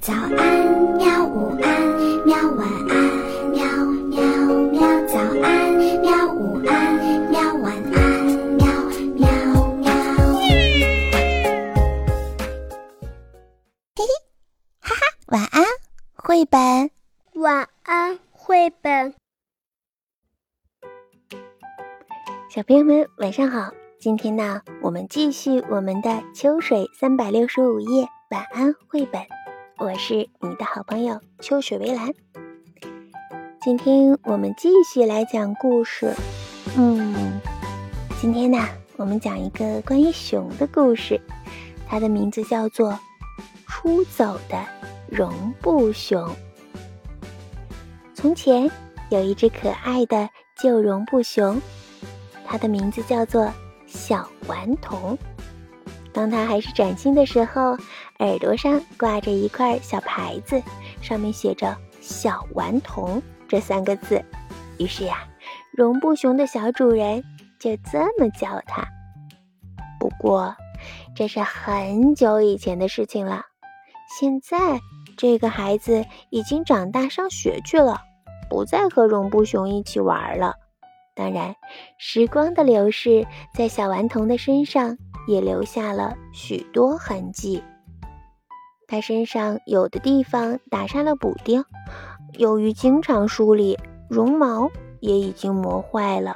早安，喵！午安，喵！晚安，喵喵喵！早安，喵！午安，喵！晚安，喵喵喵！嘿嘿，哈哈，晚安，绘本。晚安，绘本。小朋友们，晚上好！今天呢，我们继续我们的秋水三百六十五夜晚安绘本。我是你的好朋友秋水微澜。今天我们继续来讲故事。嗯，今天呢，我们讲一个关于熊的故事，它的名字叫做《出走的绒布熊》。从前有一只可爱的旧绒布熊，它的名字叫做小顽童。当它还是崭新的时候，耳朵上挂着一块小牌子，上面写着“小顽童”这三个字。于是呀，绒布熊的小主人就这么叫它。不过，这是很久以前的事情了。现在，这个孩子已经长大上学去了，不再和绒布熊一起玩了。当然，时光的流逝在小顽童的身上。也留下了许多痕迹。他身上有的地方打上了补丁，由于经常梳理，绒毛也已经磨坏了。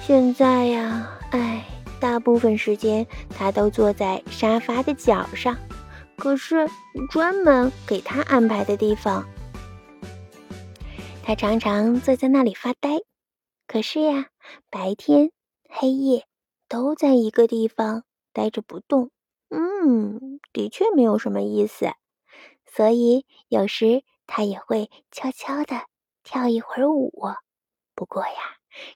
现在呀，唉，大部分时间他都坐在沙发的角上，可是专门给他安排的地方，他常常坐在那里发呆。可是呀，白天、黑夜。都在一个地方待着不动，嗯，的确没有什么意思。所以有时他也会悄悄地跳一会儿舞。不过呀，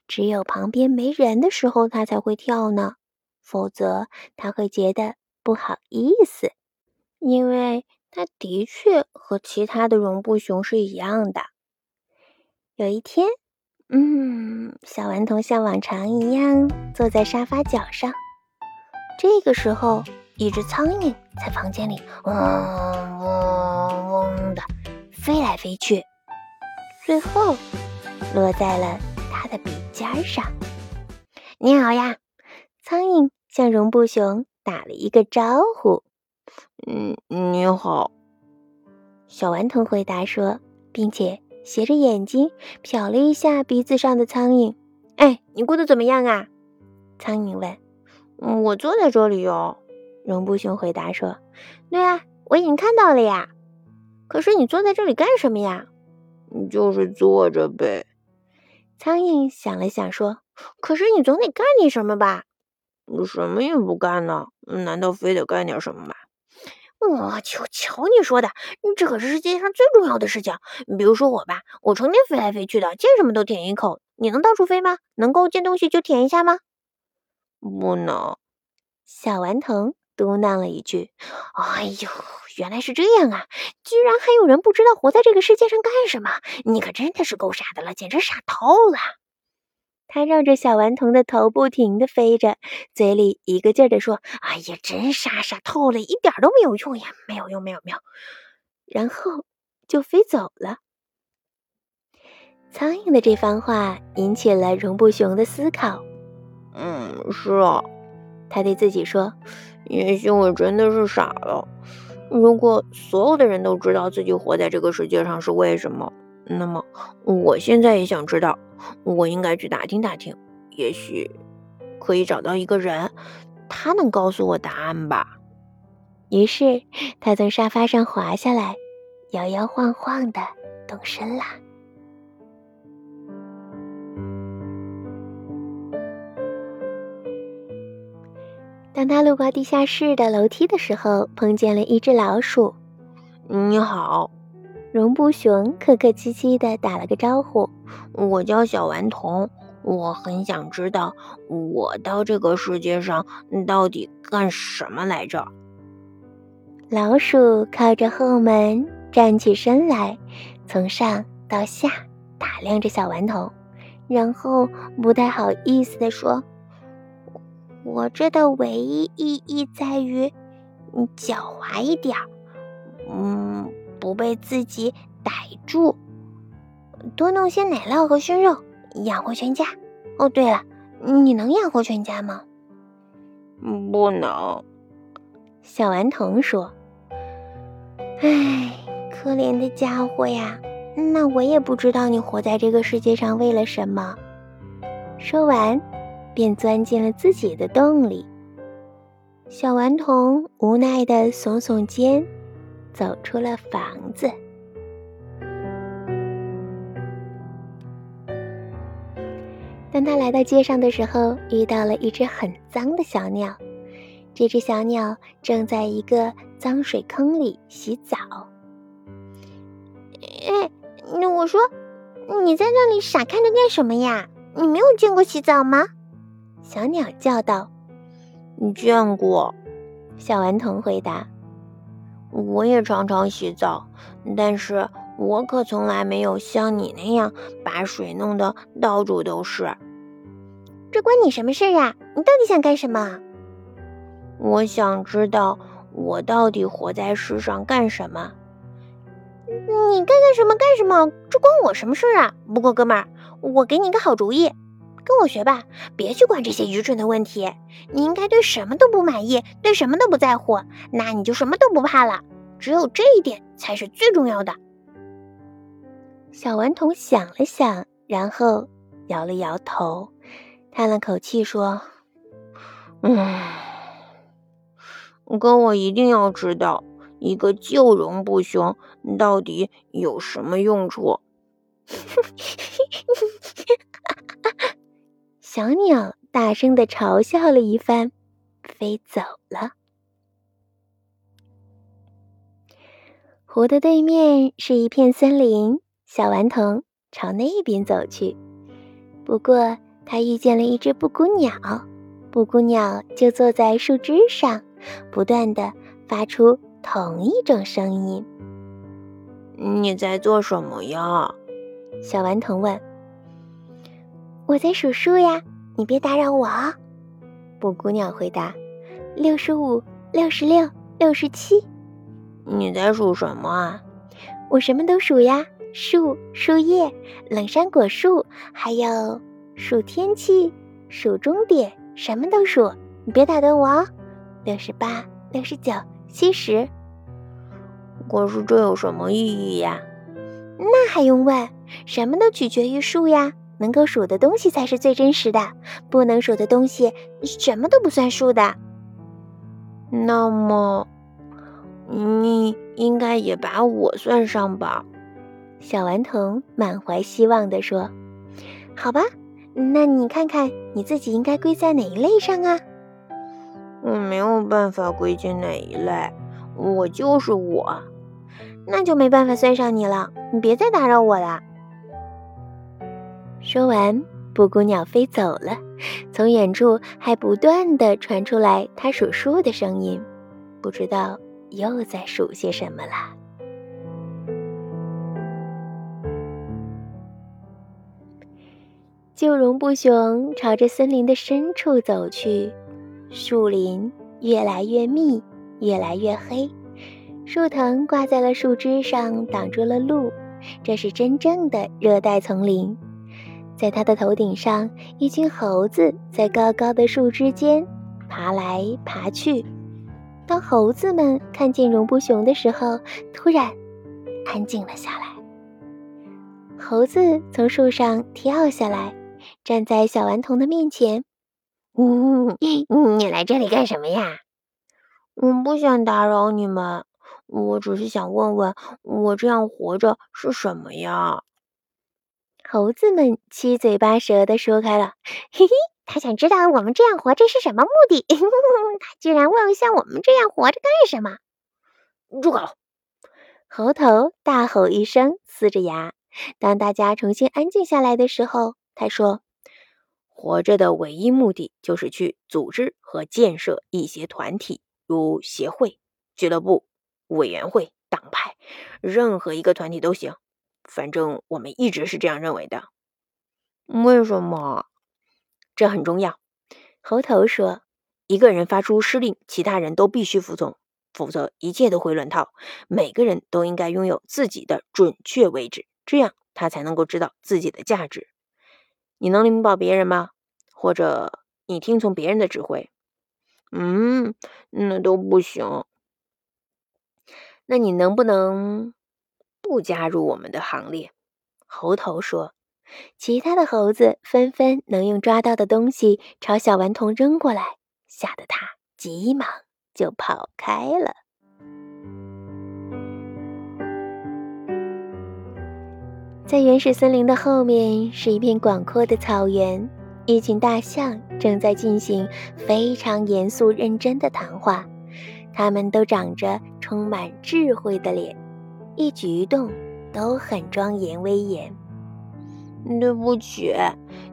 只有旁边没人的时候他才会跳呢，否则他会觉得不好意思，因为他的确和其他的绒布熊是一样的。有一天。嗯，小顽童像往常一样坐在沙发角上。这个时候，一只苍蝇在房间里嗡嗡嗡的飞来飞去，最后落在了他的鼻尖上。你好呀，苍蝇向绒布熊打了一个招呼。嗯，你好，小顽童回答说，并且。斜着眼睛瞟了一下鼻子上的苍蝇，哎，你过得怎么样啊？苍蝇问。我坐在这里哟。绒布熊回答说。对啊，我已经看到了呀。可是你坐在这里干什么呀？就是坐着呗。苍蝇想了想说。可是你总得干点什么吧？我什么也不干呢，难道非得干点什么吗？我求求你说的，这可是世界上最重要的事情。比如说我吧，我成天飞来飞去的，见什么都舔一口。你能到处飞吗？能够见东西就舔一下吗？不能。小顽童嘟囔了一句：“哎呦，原来是这样啊！居然还有人不知道活在这个世界上干什么。你可真的是够傻的了，简直傻透了。”他绕着小顽童的头不停地飞着，嘴里一个劲儿地说：“哎呀，真傻傻透了，一点都没有用呀，没有用，没有没有。”然后就飞走了。苍蝇的这番话引起了绒布熊的思考。“嗯，是啊。”他对自己说，“也许我真的是傻了。如果所有的人都知道自己活在这个世界上是为什么，那么我现在也想知道。”我应该去打听打听，也许可以找到一个人，他能告诉我答案吧。于是他从沙发上滑下来，摇摇晃晃的动身了。当他路过地下室的楼梯的时候，碰见了一只老鼠。你好。绒布熊客客气气地打了个招呼：“我叫小顽童，我很想知道我到这个世界上到底干什么来着。”老鼠靠着后门站起身来，从上到下打量着小顽童，然后不太好意思地说：“我这的唯一意义在于，你狡猾一点儿。”嗯，不被自己逮住。多弄些奶酪和熏肉，养活全家。哦，对了，你能养活全家吗？不能。小顽童说：“唉，可怜的家伙呀！那我也不知道你活在这个世界上为了什么。”说完，便钻进了自己的洞里。小顽童无奈的耸耸肩，走出了房子。当他来到街上的时候，遇到了一只很脏的小鸟。这只小鸟正在一个脏水坑里洗澡。哎，那我说，你在那里傻看着干什么呀？你没有见过洗澡吗？小鸟叫道。你见过？小顽童回答：“我也常常洗澡，但是我可从来没有像你那样把水弄得到处都是。这关你什么事呀？你到底想干什么？我想知道我到底活在世上干什么。你干干什么干什么？这关我什么事啊？不过哥们儿，我给你个好主意。”跟我学吧，别去管这些愚蠢的问题。你应该对什么都不满意，对什么都不在乎，那你就什么都不怕了。只有这一点才是最重要的。小顽童想了想，然后摇了摇头，叹了口气说：“嗯，可我一定要知道，一个旧容布熊到底有什么用处。”小鸟大声的嘲笑了一番，飞走了。湖的对面是一片森林，小顽童朝那边走去。不过，他遇见了一只布谷鸟，布谷鸟就坐在树枝上，不断的发出同一种声音。你在做什么呀？小顽童问。我在数数呀，你别打扰我。布谷鸟回答：“六十五，六十六，六十七。”你在数什么啊？我什么都数呀，树、树叶、冷杉果树，还有数天气、数终点，什么都数。你别打断我哦。六十八，六十九，七十。可是这有什么意义呀？那还用问？什么都取决于数呀。能够数的东西才是最真实的，不能数的东西什么都不算数的。那么，你应该也把我算上吧？小顽童满怀希望地说：“好吧，那你看看你自己应该归在哪一类上啊？”我没有办法归进哪一类，我就是我，那就没办法算上你了。你别再打扰我了。说完，布谷鸟飞走了，从远处还不断的传出来它数数的声音，不知道又在数些什么了。旧绒布熊朝着森林的深处走去，树林越来越密，越来越黑，树藤挂在了树枝上，挡住了路。这是真正的热带丛林。在他的头顶上，一群猴子在高高的树枝间爬来爬去。当猴子们看见绒布熊的时候，突然安静了下来。猴子从树上跳下来，站在小顽童的面前。“嗯，你来这里干什么呀？”“我不想打扰你们，我只是想问问，我这样活着是什么呀？”猴子们七嘴八舌的说开了，嘿嘿，他想知道我们这样活着是什么目的。他居然问像我们这样活着干什么？住口！猴头大吼一声，呲着牙。当大家重新安静下来的时候，他说：“活着的唯一目的就是去组织和建设一些团体，如协会、俱乐部、委员会、党派，任何一个团体都行。”反正我们一直是这样认为的。为什么？这很重要。猴头说：“一个人发出施令，其他人都必须服从。否则一切都会乱套。每个人都应该拥有自己的准确位置，这样他才能够知道自己的价值。你能领导别人吗？或者你听从别人的指挥？嗯，那都不行。那你能不能不加入我们的行列？猴头说。其他的猴子纷纷能用抓到的东西朝小顽童扔过来，吓得他急忙就跑开了。在原始森林的后面是一片广阔的草原，一群大象正在进行非常严肃认真的谈话。他们都长着充满智慧的脸，一举一动都很庄严威严。对不起，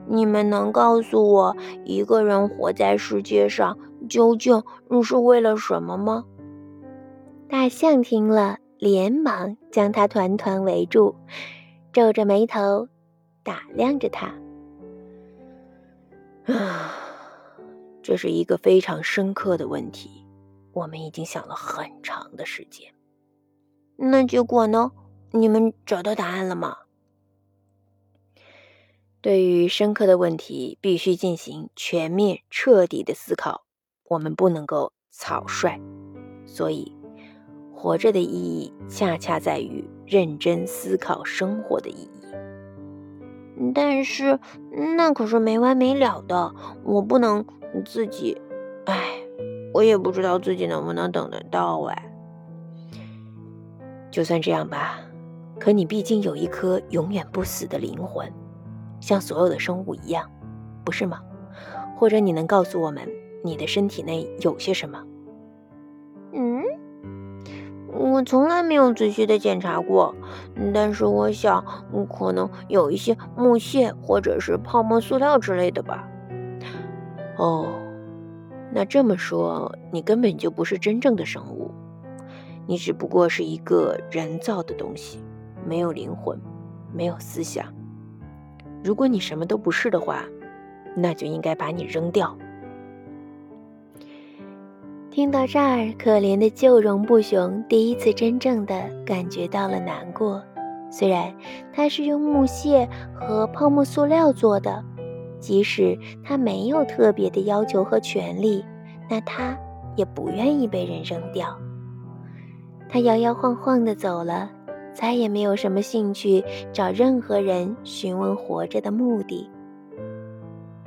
你们能告诉我一个人活在世界上究竟是为了什么吗？大象听了，连忙将他团团围住，皱着眉头打量着他。啊，这是一个非常深刻的问题，我们已经想了很长的时间。那结果呢？你们找到答案了吗？对于深刻的问题，必须进行全面、彻底的思考。我们不能够草率，所以活着的意义恰恰在于认真思考生活的意义。但是那可是没完没了的，我不能自己……哎，我也不知道自己能不能等得到哎。就算这样吧，可你毕竟有一颗永远不死的灵魂。像所有的生物一样，不是吗？或者你能告诉我们，你的身体内有些什么？嗯，我从来没有仔细的检查过，但是我想，可能有一些木屑或者是泡沫塑料之类的吧。哦，那这么说，你根本就不是真正的生物，你只不过是一个人造的东西，没有灵魂，没有思想。如果你什么都不是的话，那就应该把你扔掉。听到这儿，可怜的旧绒布熊第一次真正的感觉到了难过。虽然它是用木屑和泡沫塑料做的，即使它没有特别的要求和权利，那它也不愿意被人扔掉。它摇摇晃晃的走了。再也没有什么兴趣找任何人询问活着的目的。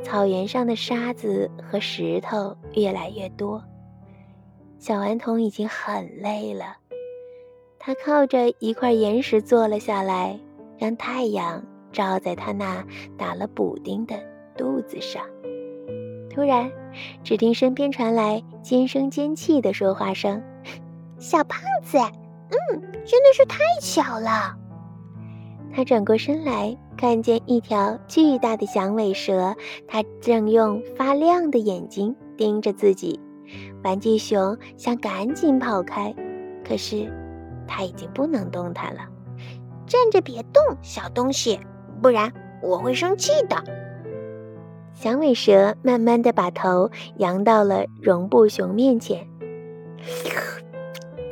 草原上的沙子和石头越来越多，小顽童已经很累了。他靠着一块岩石坐了下来，让太阳照在他那打了补丁的肚子上。突然，只听身边传来尖声尖气的说话声：“小胖子。”嗯，真的是太巧了。他转过身来，看见一条巨大的响尾蛇，它正用发亮的眼睛盯着自己。玩具熊想赶紧跑开，可是它已经不能动弹了。站着别动，小东西，不然我会生气的。响尾蛇慢慢的把头扬到了绒布熊面前。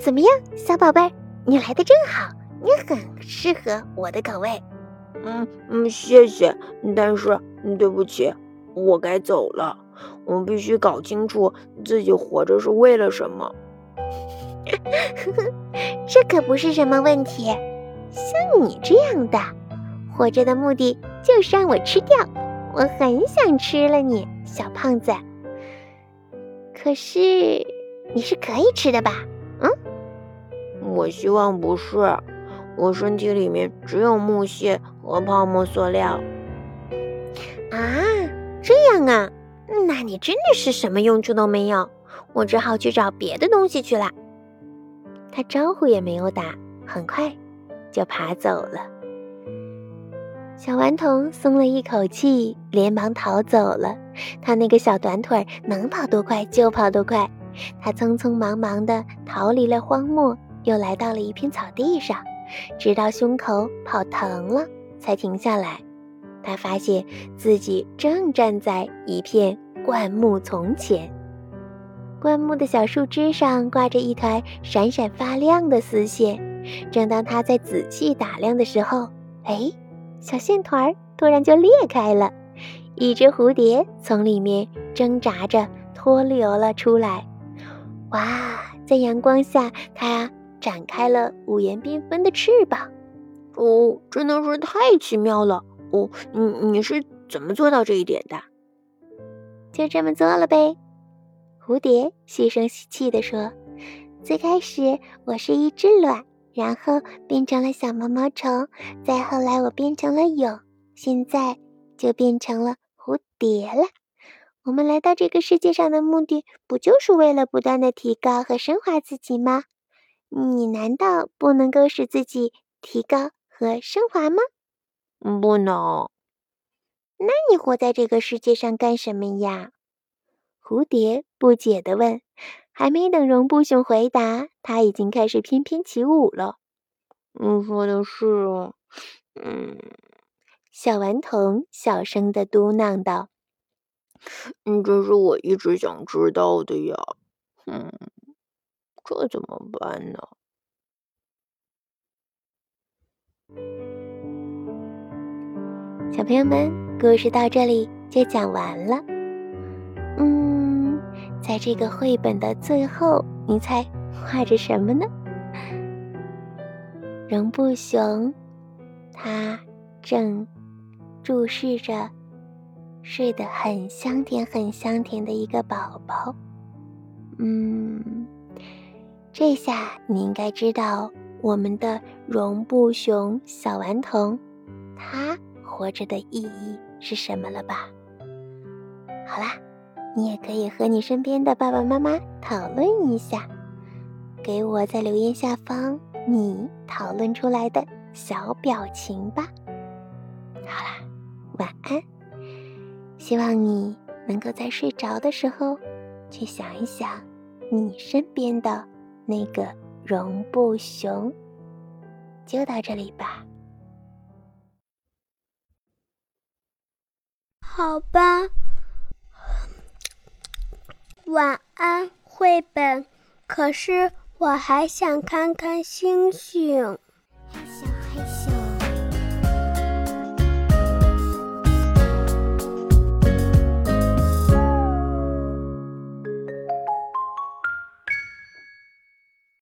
怎么样，小宝贝儿，你来的正好，你很适合我的口味。嗯嗯，谢谢，但是对不起，我该走了。我们必须搞清楚自己活着是为了什么。这可不是什么问题。像你这样的，活着的目的就是让我吃掉。我很想吃了你，小胖子。可是你是可以吃的吧？我希望不是，我身体里面只有木屑和泡沫塑料。啊，这样啊，那你真的是什么用处都没有，我只好去找别的东西去了。他招呼也没有打，很快就爬走了。小顽童松了一口气，连忙逃走了。他那个小短腿能跑多快就跑多快，他匆匆忙忙地逃离了荒漠。又来到了一片草地上，直到胸口跑疼了，才停下来。他发现自己正站在一片灌木丛前。灌木的小树枝上挂着一团闪闪发亮的丝线。正当他在仔细打量的时候，哎，小线团儿突然就裂开了，一只蝴蝶从里面挣扎着脱流了出来。哇，在阳光下，它展开了五颜缤纷的翅膀。哦，真的是太奇妙了！哦，你你是怎么做到这一点的？就这么做了呗。蝴蝶细声细气地说：“最开始我是一只卵。”然后变成了小毛毛虫，再后来我变成了蛹，现在就变成了蝴蝶了。我们来到这个世界上的目的，不就是为了不断的提高和升华自己吗？你难道不能够使自己提高和升华吗？不能。那你活在这个世界上干什么呀？蝴蝶不解地问。还没等绒布熊回答，它已经开始翩翩起舞了。你说的是，嗯，小顽童小声的嘟囔道：“嗯，这是我一直想知道的呀。嗯，这怎么办呢？”小朋友们，故事到这里就讲完了。嗯在这个绘本的最后，你猜画着什么呢？绒布熊，它正注视着睡得很香甜、很香甜的一个宝宝。嗯，这下你应该知道我们的绒布熊小顽童，它活着的意义是什么了吧？好啦。你也可以和你身边的爸爸妈妈讨论一下，给我在留言下方你讨论出来的小表情吧。好啦，晚安。希望你能够在睡着的时候去想一想你身边的那个绒布熊。就到这里吧。好吧。晚安，绘本。可是我还想看看星星。